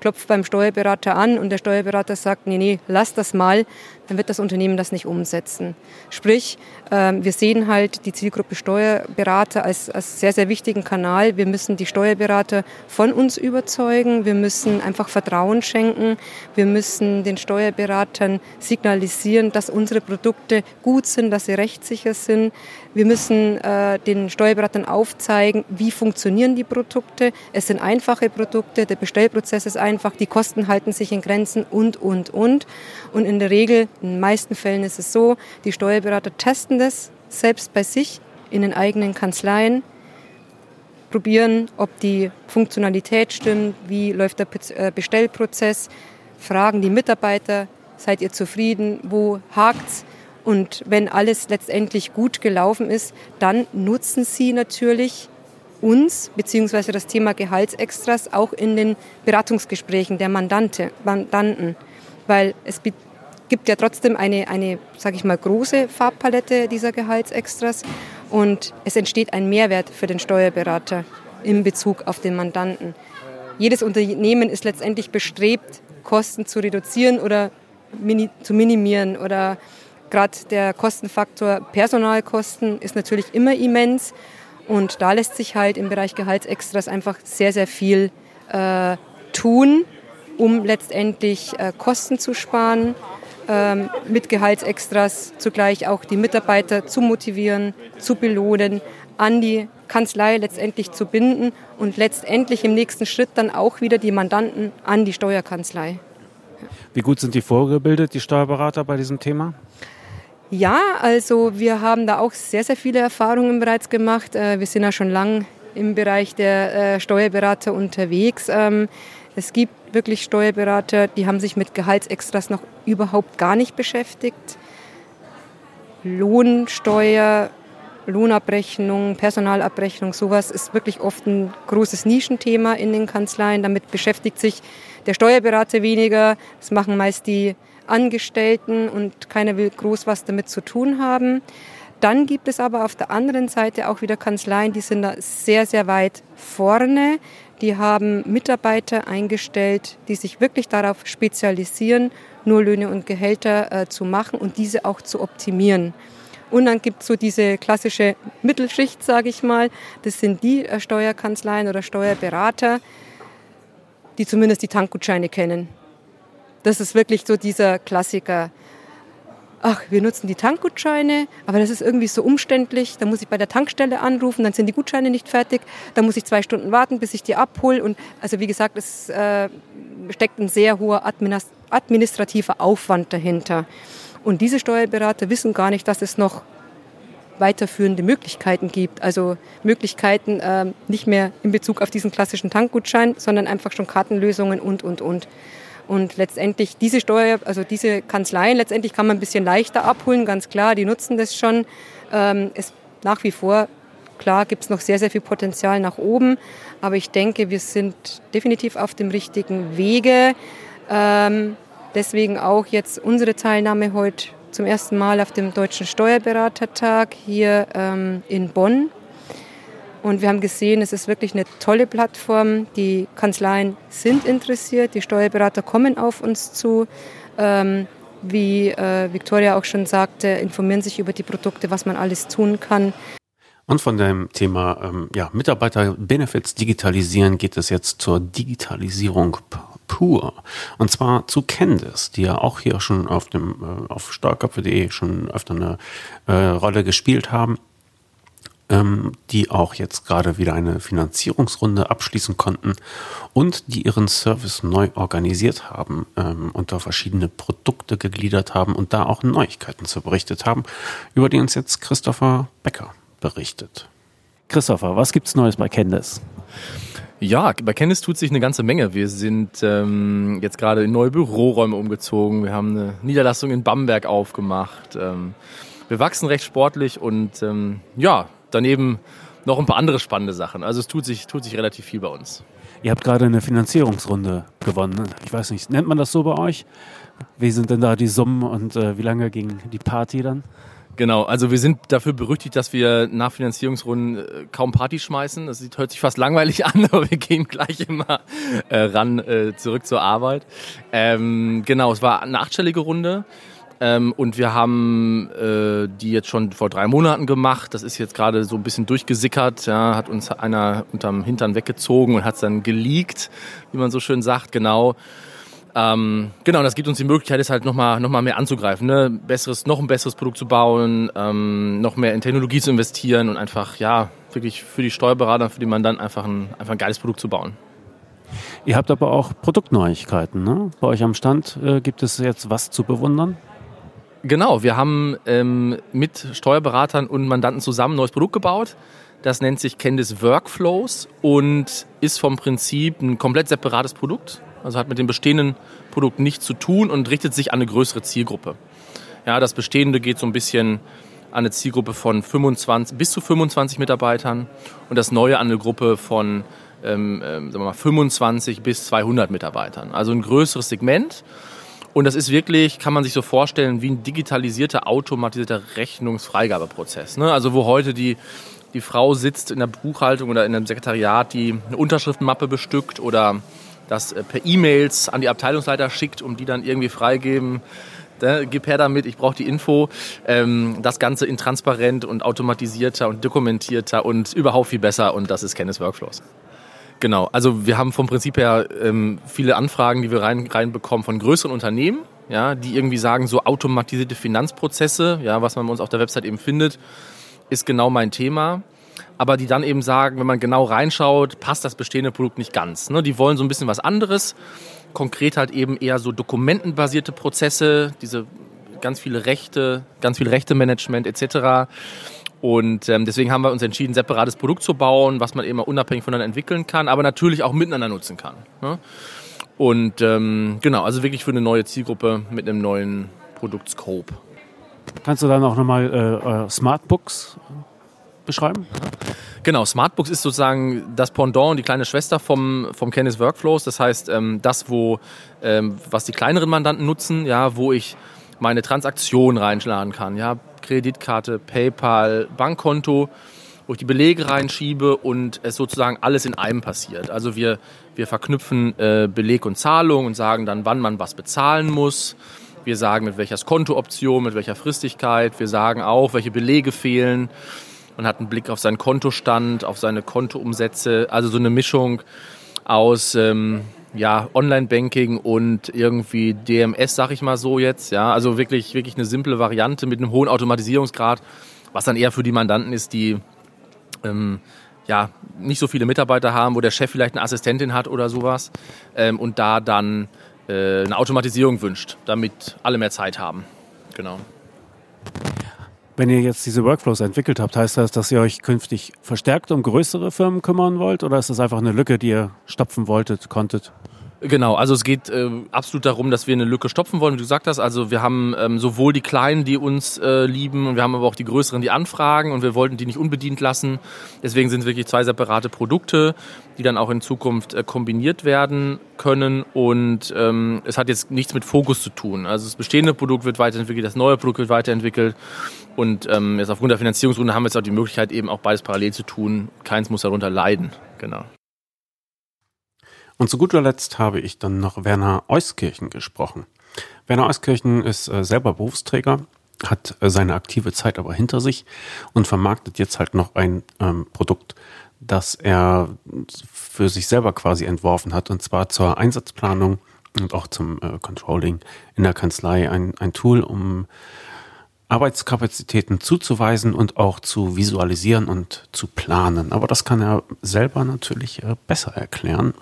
klopft beim Steuerberater an und der Steuerberater sagt, nee, nee, lass das mal, dann wird das Unternehmen das nicht umsetzen. Sprich, ähm, wir sehen halt die Zielgruppe Steuerberater als, als sehr, sehr wichtigen Kanal. Wir müssen die Steuerberater von uns überzeugen. Wir müssen einfach Vertrauen schenken. Wir müssen den Steuerberatern signalisieren, dass unsere Produkte gut sind, dass sie rechtssicher sind. Wir müssen äh, den Steuerberatern aufzeigen, wie funktionieren die Produkte. Es sind einfache Produkte, der Bestellprozess ist einfach, die Kosten halten sich in Grenzen und, und, und. Und in der Regel in den meisten Fällen ist es so, die Steuerberater testen das selbst bei sich in den eigenen Kanzleien, probieren, ob die Funktionalität stimmt, wie läuft der äh, Bestellprozess, fragen die Mitarbeiter, seid ihr zufrieden, wo hakt's? Und wenn alles letztendlich gut gelaufen ist, dann nutzen sie natürlich uns bzw. das Thema Gehaltsextras auch in den Beratungsgesprächen der Mandante, Mandanten, weil es gibt ja trotzdem eine, eine sage ich mal, große Farbpalette dieser Gehaltsextras. Und es entsteht ein Mehrwert für den Steuerberater in Bezug auf den Mandanten. Jedes Unternehmen ist letztendlich bestrebt, Kosten zu reduzieren oder mini zu minimieren oder gerade der Kostenfaktor Personalkosten ist natürlich immer immens. Und da lässt sich halt im Bereich Gehaltsextras einfach sehr, sehr viel äh, tun, um letztendlich äh, Kosten zu sparen ähm, mit Gehaltsextras zugleich auch die Mitarbeiter zu motivieren, zu belohnen, an die Kanzlei letztendlich zu binden und letztendlich im nächsten Schritt dann auch wieder die Mandanten an die Steuerkanzlei. Wie gut sind die vorgebildet, die Steuerberater bei diesem Thema? Ja, also wir haben da auch sehr, sehr viele Erfahrungen bereits gemacht. Äh, wir sind ja schon lang im Bereich der äh, Steuerberater unterwegs. Ähm, es gibt wirklich Steuerberater, die haben sich mit Gehaltsextras noch überhaupt gar nicht beschäftigt. Lohnsteuer, Lohnabrechnung, Personalabrechnung, sowas ist wirklich oft ein großes Nischenthema in den Kanzleien. Damit beschäftigt sich der Steuerberater weniger. Das machen meist die Angestellten und keiner will groß was damit zu tun haben. Dann gibt es aber auf der anderen Seite auch wieder Kanzleien, die sind da sehr, sehr weit vorne. Die haben Mitarbeiter eingestellt, die sich wirklich darauf spezialisieren, nur Löhne und Gehälter äh, zu machen und diese auch zu optimieren. Und dann gibt es so diese klassische Mittelschicht, sage ich mal. Das sind die äh, Steuerkanzleien oder Steuerberater, die zumindest die Tankgutscheine kennen. Das ist wirklich so dieser Klassiker. Ach, wir nutzen die Tankgutscheine, aber das ist irgendwie so umständlich. Da muss ich bei der Tankstelle anrufen, dann sind die Gutscheine nicht fertig. Dann muss ich zwei Stunden warten, bis ich die abhole. Und also wie gesagt, es äh, steckt ein sehr hoher administrativer Aufwand dahinter. Und diese Steuerberater wissen gar nicht, dass es noch weiterführende Möglichkeiten gibt. Also Möglichkeiten äh, nicht mehr in Bezug auf diesen klassischen Tankgutschein, sondern einfach schon Kartenlösungen und, und, und. Und letztendlich diese Steuer, also diese Kanzleien, letztendlich kann man ein bisschen leichter abholen, ganz klar, die nutzen das schon. Ähm, es nach wie vor, klar, gibt es noch sehr, sehr viel Potenzial nach oben, aber ich denke, wir sind definitiv auf dem richtigen Wege. Ähm, deswegen auch jetzt unsere Teilnahme heute zum ersten Mal auf dem Deutschen Steuerberatertag hier ähm, in Bonn. Und wir haben gesehen, es ist wirklich eine tolle Plattform. Die Kanzleien sind interessiert, die Steuerberater kommen auf uns zu. Ähm, wie äh, Victoria auch schon sagte, informieren sich über die Produkte, was man alles tun kann. Und von dem Thema ähm, ja, Mitarbeiter-Benefits digitalisieren geht es jetzt zur Digitalisierung pur. Und zwar zu Candice, die ja auch hier schon auf dem äh, auf schon öfter eine äh, Rolle gespielt haben ähm, die auch jetzt gerade wieder eine Finanzierungsrunde abschließen konnten und die ihren Service neu organisiert haben, ähm, unter verschiedene Produkte gegliedert haben und da auch Neuigkeiten zu berichtet haben, über die uns jetzt Christopher Becker berichtet. Christopher, was gibt's Neues bei Candice? Ja, bei Candice tut sich eine ganze Menge. Wir sind ähm, jetzt gerade in neue Büroräume umgezogen. Wir haben eine Niederlassung in Bamberg aufgemacht. Ähm, wir wachsen recht sportlich und ähm, ja, daneben noch ein paar andere spannende Sachen. Also es tut sich, tut sich relativ viel bei uns. Ihr habt gerade eine Finanzierungsrunde gewonnen. Ich weiß nicht, nennt man das so bei euch? Wie sind denn da die Summen und äh, wie lange ging die Party dann? Genau, also wir sind dafür berüchtigt, dass wir nach Finanzierungsrunden äh, kaum Party schmeißen. Das hört sich fast langweilig an, aber wir gehen gleich immer äh, ran äh, zurück zur Arbeit. Ähm, genau, es war eine achtstellige Runde. Ähm, und wir haben äh, die jetzt schon vor drei Monaten gemacht. Das ist jetzt gerade so ein bisschen durchgesickert. Ja, hat uns einer unterm Hintern weggezogen und hat es dann geleakt, wie man so schön sagt, genau. Ähm, genau, das gibt uns die Möglichkeit, jetzt halt nochmal noch mal mehr anzugreifen, ne? besseres, noch ein besseres Produkt zu bauen, ähm, noch mehr in Technologie zu investieren und einfach, ja, wirklich für die Steuerberater, für die Mandanten einfach ein, einfach ein geiles Produkt zu bauen. Ihr habt aber auch Produktneuigkeiten. Ne? Bei euch am Stand äh, gibt es jetzt was zu bewundern? Genau, wir haben ähm, mit Steuerberatern und Mandanten zusammen ein neues Produkt gebaut. Das nennt sich Candice Workflows und ist vom Prinzip ein komplett separates Produkt. Also hat mit dem bestehenden Produkt nichts zu tun und richtet sich an eine größere Zielgruppe. Ja, das bestehende geht so ein bisschen an eine Zielgruppe von 25 bis zu 25 Mitarbeitern und das neue an eine Gruppe von ähm, ähm, sagen wir mal 25 bis 200 Mitarbeitern. Also ein größeres Segment. Und das ist wirklich, kann man sich so vorstellen, wie ein digitalisierter, automatisierter Rechnungsfreigabeprozess. Ne? Also wo heute die, die Frau sitzt in der Buchhaltung oder in einem Sekretariat, die eine Unterschriftenmappe bestückt oder das äh, per E-Mails an die Abteilungsleiter schickt, um die dann irgendwie freigeben. Ne, gib her damit, ich brauche die Info. Ähm, das Ganze in transparent und automatisierter und dokumentierter und überhaupt viel besser und das ist Kennis Workflows. Genau, also wir haben vom Prinzip her ähm, viele Anfragen, die wir rein, reinbekommen von größeren Unternehmen, ja, die irgendwie sagen, so automatisierte Finanzprozesse, ja, was man bei uns auf der Website eben findet, ist genau mein Thema. Aber die dann eben sagen, wenn man genau reinschaut, passt das bestehende Produkt nicht ganz. Ne? Die wollen so ein bisschen was anderes. Konkret halt eben eher so dokumentenbasierte Prozesse, diese ganz viele Rechte, ganz viel Rechtemanagement etc. Und ähm, deswegen haben wir uns entschieden, ein separates Produkt zu bauen, was man eben unabhängig voneinander entwickeln kann, aber natürlich auch miteinander nutzen kann. Ne? Und ähm, genau, also wirklich für eine neue Zielgruppe mit einem neuen Produktscope. Kannst du dann auch nochmal äh, äh, Smartbooks beschreiben? Genau, Smartbooks ist sozusagen das Pendant und die kleine Schwester vom, vom Candice Workflows. Das heißt, ähm, das, wo, ähm, was die kleineren Mandanten nutzen, ja, wo ich meine Transaktion reinladen kann, ja, Kreditkarte, PayPal, Bankkonto, wo ich die Belege reinschiebe und es sozusagen alles in einem passiert. Also wir, wir verknüpfen äh, Beleg und Zahlung und sagen dann, wann man was bezahlen muss. Wir sagen, mit welcher Kontooption, mit welcher Fristigkeit. Wir sagen auch, welche Belege fehlen. Man hat einen Blick auf seinen Kontostand, auf seine Kontoumsätze. Also so eine Mischung aus ähm, ja, Online-Banking und irgendwie DMS, sag ich mal so jetzt. Ja, also wirklich, wirklich eine simple Variante mit einem hohen Automatisierungsgrad, was dann eher für die Mandanten ist, die ähm, ja, nicht so viele Mitarbeiter haben, wo der Chef vielleicht eine Assistentin hat oder sowas ähm, und da dann äh, eine Automatisierung wünscht, damit alle mehr Zeit haben. Genau. Wenn ihr jetzt diese Workflows entwickelt habt, heißt das, dass ihr euch künftig verstärkt um größere Firmen kümmern wollt oder ist das einfach eine Lücke, die ihr stopfen wolltet, konntet? Genau, also es geht äh, absolut darum, dass wir eine Lücke stopfen wollen, wie du gesagt hast. Also wir haben ähm, sowohl die Kleinen, die uns äh, lieben, und wir haben aber auch die Größeren, die anfragen und wir wollten die nicht unbedient lassen. Deswegen sind es wirklich zwei separate Produkte, die dann auch in Zukunft äh, kombiniert werden können. Und ähm, es hat jetzt nichts mit Fokus zu tun. Also das bestehende Produkt wird weiterentwickelt, das neue Produkt wird weiterentwickelt. Und ähm, jetzt aufgrund der Finanzierungsrunde haben wir jetzt auch die Möglichkeit, eben auch beides parallel zu tun. Keins muss darunter leiden. Genau. Und zu guter Letzt habe ich dann noch Werner Euskirchen gesprochen. Werner Euskirchen ist äh, selber Berufsträger, hat äh, seine aktive Zeit aber hinter sich und vermarktet jetzt halt noch ein ähm, Produkt, das er für sich selber quasi entworfen hat, und zwar zur Einsatzplanung und auch zum äh, Controlling in der Kanzlei ein, ein Tool, um Arbeitskapazitäten zuzuweisen und auch zu visualisieren und zu planen. Aber das kann er selber natürlich äh, besser erklären.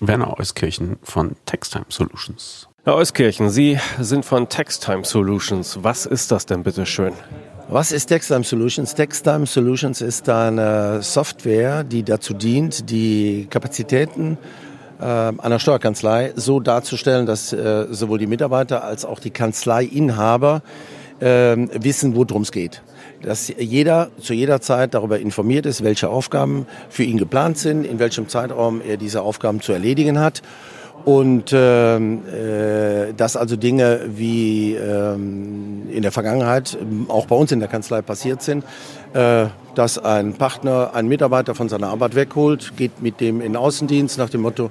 Werner Euskirchen von Textime Solutions. Herr Euskirchen, Sie sind von Textime Solutions. Was ist das denn bitte schön? Was ist Textime Solutions? Textime Solutions ist eine Software, die dazu dient, die Kapazitäten äh, einer Steuerkanzlei so darzustellen, dass äh, sowohl die Mitarbeiter als auch die Kanzleiinhaber äh, wissen, worum es geht dass jeder zu jeder Zeit darüber informiert ist, welche Aufgaben für ihn geplant sind, in welchem Zeitraum er diese Aufgaben zu erledigen hat. Und ähm, äh, dass also Dinge wie ähm, in der Vergangenheit auch bei uns in der Kanzlei passiert sind, äh, dass ein Partner einen Mitarbeiter von seiner Arbeit wegholt, geht mit dem in den Außendienst nach dem Motto,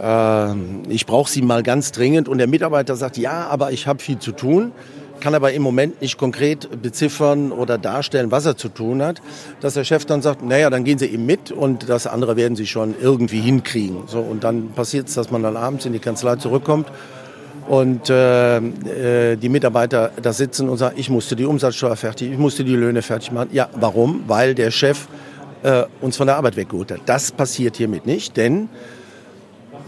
äh, ich brauche Sie mal ganz dringend. Und der Mitarbeiter sagt, ja, aber ich habe viel zu tun kann aber im Moment nicht konkret beziffern oder darstellen, was er zu tun hat, dass der Chef dann sagt, naja, dann gehen Sie eben mit und das andere werden Sie schon irgendwie hinkriegen. So, und dann passiert es, dass man dann abends in die Kanzlei zurückkommt und äh, äh, die Mitarbeiter da sitzen und sagen, ich musste die Umsatzsteuer fertig, ich musste die Löhne fertig machen. Ja, warum? Weil der Chef äh, uns von der Arbeit weggeholt hat. Das passiert hiermit nicht, denn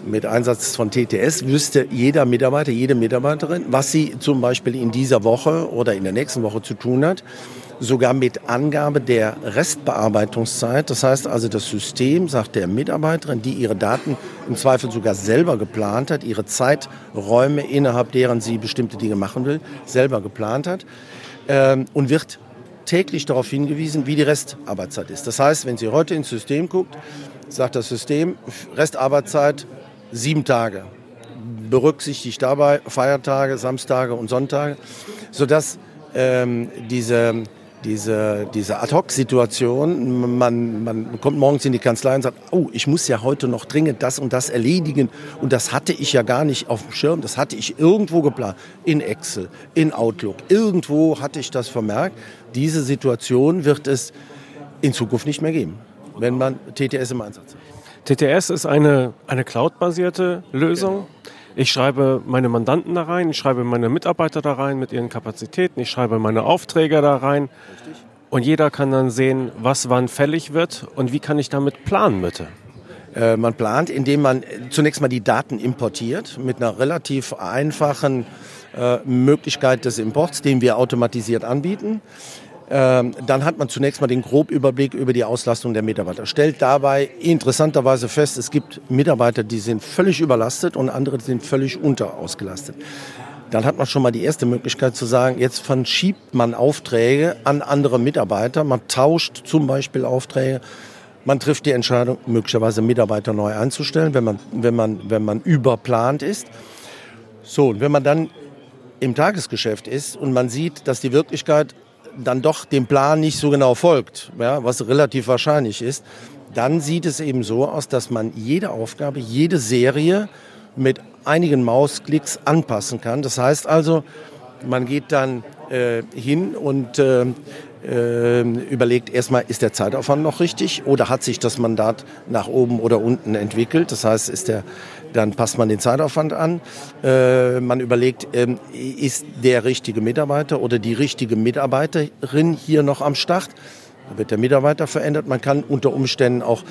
mit Einsatz von TTS wüsste jeder Mitarbeiter, jede Mitarbeiterin, was sie zum Beispiel in dieser Woche oder in der nächsten Woche zu tun hat. Sogar mit Angabe der Restbearbeitungszeit. Das heißt also, das System sagt der Mitarbeiterin, die ihre Daten im Zweifel sogar selber geplant hat, ihre Zeiträume, innerhalb deren sie bestimmte Dinge machen will, selber geplant hat ähm, und wird täglich darauf hingewiesen, wie die Restarbeitszeit ist. Das heißt, wenn sie heute ins System guckt, sagt das System, Restarbeitszeit sieben Tage. Berücksichtigt dabei Feiertage, Samstage und Sonntage, sodass ähm, diese, diese, diese Ad-Hoc-Situation, man, man kommt morgens in die Kanzlei und sagt, oh, ich muss ja heute noch dringend das und das erledigen und das hatte ich ja gar nicht auf dem Schirm, das hatte ich irgendwo geplant, in Excel, in Outlook, irgendwo hatte ich das vermerkt. Diese Situation wird es in Zukunft nicht mehr geben, wenn man TTS im Einsatz hat. TTS ist eine, eine Cloud-basierte Lösung. Genau. Ich schreibe meine Mandanten da rein, ich schreibe meine Mitarbeiter da rein mit ihren Kapazitäten, ich schreibe meine Aufträge da rein. Richtig. Und jeder kann dann sehen, was wann fällig wird und wie kann ich damit planen, bitte. Äh, man plant, indem man zunächst mal die Daten importiert mit einer relativ einfachen äh, Möglichkeit des Imports, den wir automatisiert anbieten. Ähm, dann hat man zunächst mal den Grobüberblick über die Auslastung der Mitarbeiter. Stellt dabei interessanterweise fest, es gibt Mitarbeiter, die sind völlig überlastet und andere sind völlig unterausgelastet. Dann hat man schon mal die erste Möglichkeit zu sagen, jetzt verschiebt man Aufträge an andere Mitarbeiter. Man tauscht zum Beispiel Aufträge. Man trifft die Entscheidung, möglicherweise Mitarbeiter neu einzustellen, wenn man, wenn man, wenn man überplant ist. So, und wenn man dann im Tagesgeschäft ist und man sieht, dass die Wirklichkeit dann doch dem Plan nicht so genau folgt, ja, was relativ wahrscheinlich ist, dann sieht es eben so aus, dass man jede Aufgabe, jede Serie mit einigen Mausklicks anpassen kann. Das heißt also, man geht dann äh, hin und äh, äh, überlegt erstmal, ist der Zeitaufwand noch richtig oder hat sich das Mandat nach oben oder unten entwickelt? Das heißt, ist der, dann passt man den Zeitaufwand an. Äh, man überlegt, ähm, ist der richtige Mitarbeiter oder die richtige Mitarbeiterin hier noch am Start? Da wird der Mitarbeiter verändert. Man kann unter Umständen auch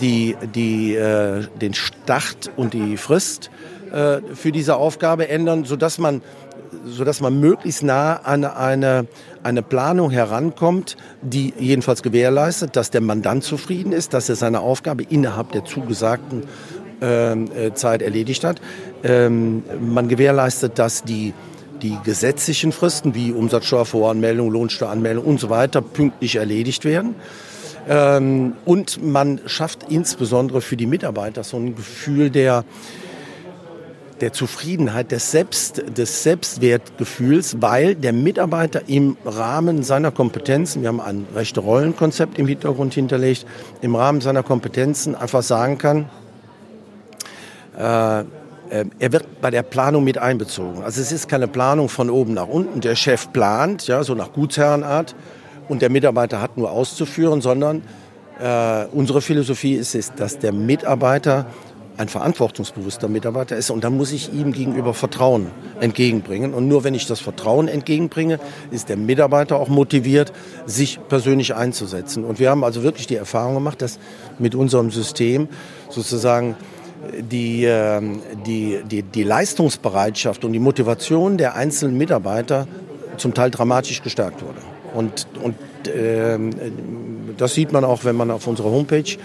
die, die, äh, den Start und die Frist äh, für diese Aufgabe ändern, sodass man, sodass man möglichst nah an eine, eine Planung herankommt, die jedenfalls gewährleistet, dass der Mandant zufrieden ist, dass er seine Aufgabe innerhalb der zugesagten Zeit erledigt hat. Ähm, man gewährleistet, dass die die gesetzlichen Fristen wie Umsatzsteuervoranmeldung, Lohnsteueranmeldung und so weiter pünktlich erledigt werden. Ähm, und man schafft insbesondere für die Mitarbeiter so ein Gefühl der, der Zufriedenheit, des, Selbst, des Selbstwertgefühls, weil der Mitarbeiter im Rahmen seiner Kompetenzen, wir haben ein rechte Rollenkonzept im Hintergrund hinterlegt, im Rahmen seiner Kompetenzen einfach sagen kann, äh, er wird bei der Planung mit einbezogen. Also es ist keine Planung von oben nach unten. Der Chef plant, ja, so nach Gutsherrenart, und der Mitarbeiter hat nur auszuführen, sondern äh, unsere Philosophie ist es, dass der Mitarbeiter ein verantwortungsbewusster Mitarbeiter ist und dann muss ich ihm gegenüber Vertrauen entgegenbringen. Und nur wenn ich das Vertrauen entgegenbringe, ist der Mitarbeiter auch motiviert, sich persönlich einzusetzen. Und wir haben also wirklich die Erfahrung gemacht, dass mit unserem System sozusagen die, ähm, die, die, die Leistungsbereitschaft und die Motivation der einzelnen Mitarbeiter zum Teil dramatisch gestärkt wurde. Und, und äh, das sieht man auch, wenn man auf unsere Homepage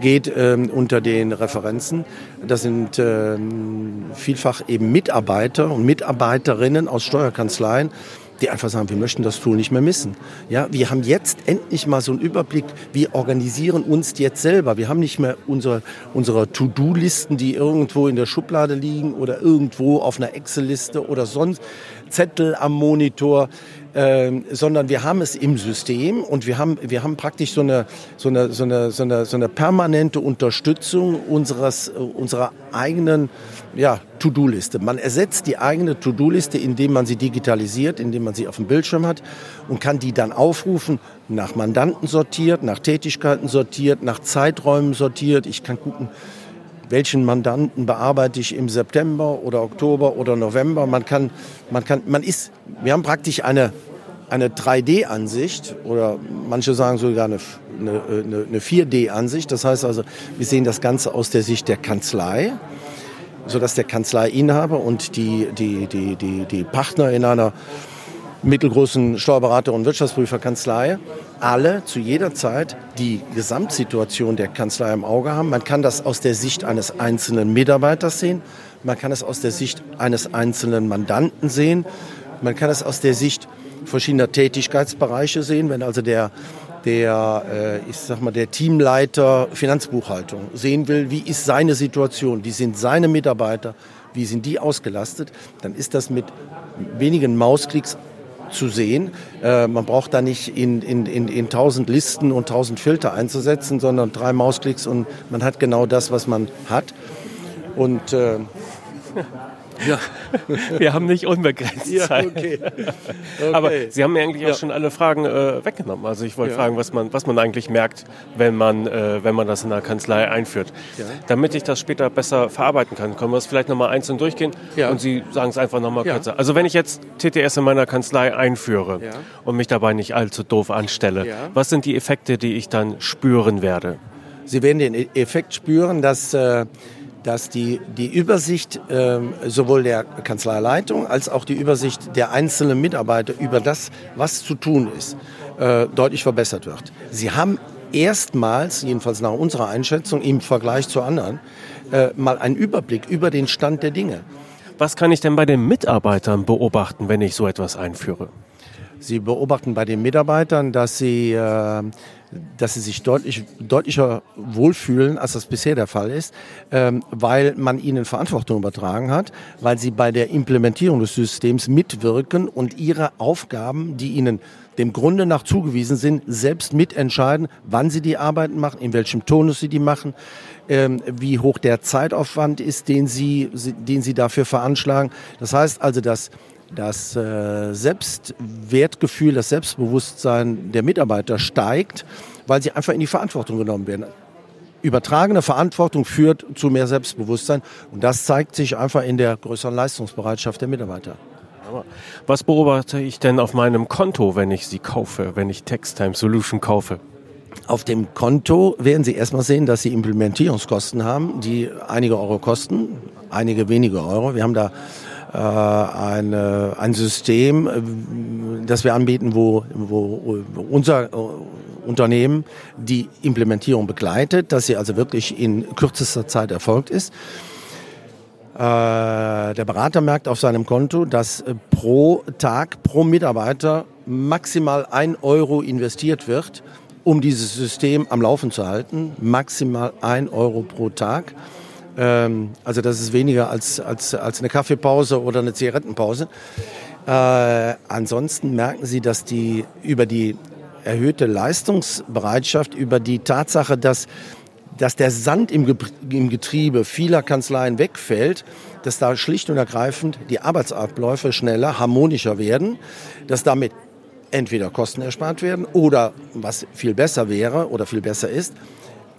geht äh, unter den Referenzen. Das sind äh, vielfach eben Mitarbeiter und Mitarbeiterinnen aus Steuerkanzleien, die einfach sagen, wir möchten das Tool nicht mehr missen. Ja, wir haben jetzt endlich mal so einen Überblick, wir organisieren uns jetzt selber. Wir haben nicht mehr unsere, unsere To-Do-Listen, die irgendwo in der Schublade liegen oder irgendwo auf einer Excel-Liste oder sonst Zettel am Monitor. Ähm, sondern wir haben es im System und wir haben, wir haben praktisch so eine, so eine, so eine, so eine, so eine permanente Unterstützung unseres, unserer eigenen ja, To-Do-Liste. Man ersetzt die eigene To-Do-Liste, indem man sie digitalisiert, indem man sie auf dem Bildschirm hat und kann die dann aufrufen, nach Mandanten sortiert, nach Tätigkeiten sortiert, nach Zeiträumen sortiert. Ich kann gucken, welchen Mandanten bearbeite ich im September oder Oktober oder November. Man kann, man kann, man ist, wir haben praktisch eine, eine 3D-Ansicht oder manche sagen sogar eine, eine, eine 4D-Ansicht. Das heißt also, wir sehen das Ganze aus der Sicht der Kanzlei, sodass der Kanzleiinhaber und die, die, die, die, die Partner in einer mittelgroßen Steuerberater- und Wirtschaftsprüferkanzlei alle zu jeder Zeit die Gesamtsituation der Kanzlei im Auge haben. Man kann das aus der Sicht eines einzelnen Mitarbeiters sehen, man kann es aus der Sicht eines einzelnen Mandanten sehen, man kann es aus der Sicht verschiedener Tätigkeitsbereiche sehen, wenn also der der, äh, ich sag mal, der Teamleiter Finanzbuchhaltung sehen will, wie ist seine Situation, wie sind seine Mitarbeiter, wie sind die ausgelastet, dann ist das mit wenigen Mausklicks zu sehen. Äh, man braucht da nicht in, in, in, in tausend Listen und tausend Filter einzusetzen, sondern drei Mausklicks und man hat genau das, was man hat. Und äh, ja. Wir haben nicht unbegrenzt ja, Zeit. Okay. Okay. Aber Sie haben mir eigentlich ja. auch schon alle Fragen äh, weggenommen. Also ich wollte ja. fragen, was man, was man eigentlich merkt, wenn man, äh, wenn man das in der Kanzlei einführt. Damit ich das später besser verarbeiten kann, können wir es vielleicht nochmal einzeln durchgehen und Sie sagen es einfach nochmal kürzer. Also wenn ich jetzt TTS in meiner Kanzlei einführe und mich dabei nicht allzu doof anstelle, was sind die Effekte, die ich dann spüren werde? Sie werden den e-, Effekt spüren, dass äh, dass die, die Übersicht äh, sowohl der Kanzleileitung als auch die Übersicht der einzelnen Mitarbeiter über das, was zu tun ist, äh, deutlich verbessert wird. Sie haben erstmals, jedenfalls nach unserer Einschätzung im Vergleich zu anderen, äh, mal einen Überblick über den Stand der Dinge. Was kann ich denn bei den Mitarbeitern beobachten, wenn ich so etwas einführe? Sie beobachten bei den Mitarbeitern, dass sie äh, dass sie sich deutlich, deutlicher wohlfühlen, als das bisher der Fall ist, ähm, weil man ihnen Verantwortung übertragen hat, weil sie bei der Implementierung des Systems mitwirken und ihre Aufgaben, die ihnen dem Grunde nach zugewiesen sind, selbst mitentscheiden, wann sie die Arbeiten machen, in welchem Tonus sie die machen, ähm, wie hoch der Zeitaufwand ist, den sie, den sie dafür veranschlagen. Das heißt also, dass das äh, Selbstwertgefühl, das Selbstbewusstsein der Mitarbeiter steigt, weil sie einfach in die Verantwortung genommen werden. Übertragene Verantwortung führt zu mehr Selbstbewusstsein und das zeigt sich einfach in der größeren Leistungsbereitschaft der Mitarbeiter. Was beobachte ich denn auf meinem Konto, wenn ich sie kaufe, wenn ich Textime Solution kaufe? Auf dem Konto werden Sie erstmal sehen, dass Sie Implementierungskosten haben, die einige Euro kosten, einige wenige Euro. Wir haben da äh, eine, ein System, äh, das wir anbieten, wo, wo unser äh, Unternehmen die Implementierung begleitet, dass sie also wirklich in kürzester Zeit erfolgt ist. Äh, der Berater merkt auf seinem Konto, dass pro Tag, pro Mitarbeiter maximal ein Euro investiert wird, um dieses System am Laufen zu halten. Maximal ein Euro pro Tag. Ähm, also das ist weniger als, als, als eine Kaffeepause oder eine Zigarettenpause. Äh, ansonsten merken Sie, dass die über die erhöhte Leistungsbereitschaft, über die Tatsache, dass, dass der Sand im, im Getriebe vieler Kanzleien wegfällt, dass da schlicht und ergreifend die Arbeitsabläufe schneller, harmonischer werden, dass damit entweder Kosten erspart werden oder, was viel besser wäre oder viel besser ist,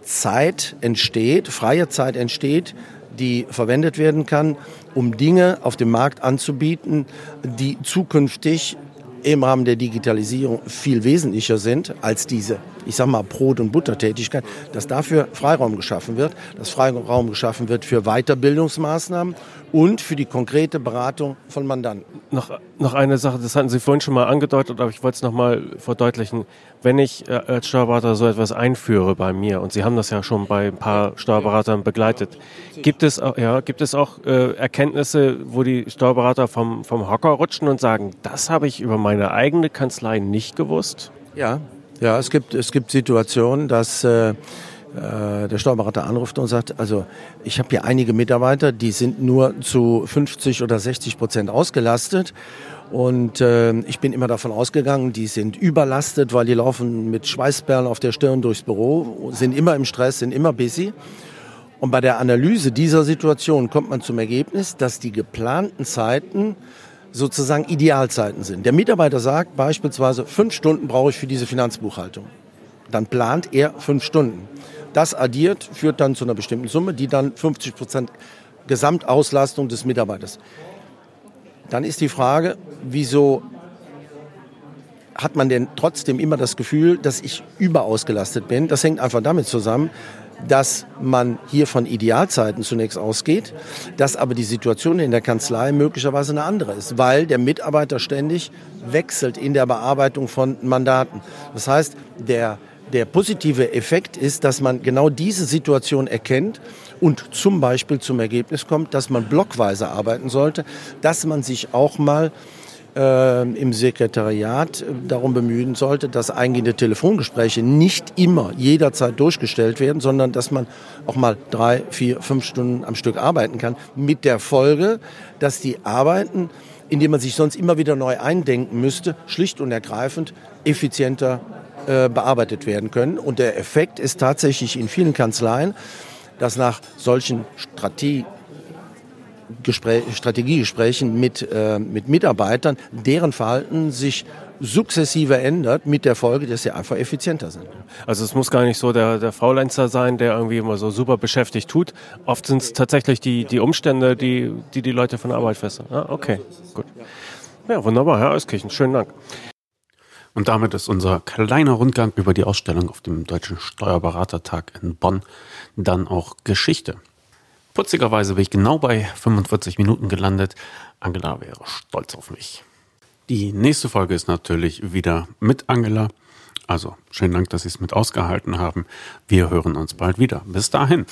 Zeit entsteht, freie Zeit entsteht, die verwendet werden kann, um Dinge auf dem Markt anzubieten, die zukünftig im Rahmen der Digitalisierung viel wesentlicher sind als diese, ich sag mal, Brot- und Buttertätigkeit, dass dafür Freiraum geschaffen wird, dass Freiraum geschaffen wird für Weiterbildungsmaßnahmen und für die konkrete Beratung von Mandanten. Noch, noch eine Sache, das hatten Sie vorhin schon mal angedeutet, aber ich wollte es noch mal verdeutlichen. Wenn ich äh, als Steuerberater so etwas einführe bei mir, und Sie haben das ja schon bei ein paar Steuerberatern begleitet, gibt es, ja, gibt es auch äh, Erkenntnisse, wo die Steuerberater vom, vom Hocker rutschen und sagen, das habe ich über meine eigene Kanzlei nicht gewusst? Ja, ja es, gibt, es gibt Situationen, dass... Äh, äh, der Steuerberater anruft und sagt, also ich habe hier einige Mitarbeiter, die sind nur zu 50 oder 60 Prozent ausgelastet. Und äh, ich bin immer davon ausgegangen, die sind überlastet, weil die laufen mit Schweißperlen auf der Stirn durchs Büro, sind immer im Stress, sind immer busy. Und bei der Analyse dieser Situation kommt man zum Ergebnis, dass die geplanten Zeiten sozusagen Idealzeiten sind. Der Mitarbeiter sagt beispielsweise, fünf Stunden brauche ich für diese Finanzbuchhaltung. Dann plant er fünf Stunden. Das addiert führt dann zu einer bestimmten Summe, die dann 50 Prozent Gesamtauslastung des Mitarbeiters. Dann ist die Frage, wieso hat man denn trotzdem immer das Gefühl, dass ich überausgelastet bin? Das hängt einfach damit zusammen, dass man hier von Idealzeiten zunächst ausgeht, dass aber die Situation in der Kanzlei möglicherweise eine andere ist, weil der Mitarbeiter ständig wechselt in der Bearbeitung von Mandaten. Das heißt, der der positive Effekt ist, dass man genau diese Situation erkennt und zum Beispiel zum Ergebnis kommt, dass man blockweise arbeiten sollte, dass man sich auch mal im Sekretariat äh, darum bemühen sollte, dass eingehende Telefongespräche nicht immer jederzeit durchgestellt werden, sondern dass man auch mal drei, vier, fünf Stunden am Stück arbeiten kann. Mit der Folge, dass die Arbeiten, indem man sich sonst immer wieder neu eindenken müsste, schlicht und ergreifend effizienter äh, bearbeitet werden können. Und der Effekt ist tatsächlich in vielen Kanzleien, dass nach solchen Strategie Strategiegesprächen mit, äh, mit Mitarbeitern, deren Verhalten sich sukzessive ändert, mit der Folge, dass sie einfach effizienter sind. Also es muss gar nicht so der, der Faulenzer sein, der irgendwie immer so super beschäftigt tut. Oft sind es tatsächlich die, die Umstände, die, die die Leute von der Arbeit fesseln. Ah, okay, gut. Ja, wunderbar, Herr Euskirchen, schönen Dank. Und damit ist unser kleiner Rundgang über die Ausstellung auf dem Deutschen Steuerberatertag in Bonn dann auch Geschichte. Putzigerweise bin ich genau bei 45 Minuten gelandet. Angela wäre stolz auf mich. Die nächste Folge ist natürlich wieder mit Angela. Also schönen Dank, dass Sie es mit ausgehalten haben. Wir hören uns bald wieder. Bis dahin.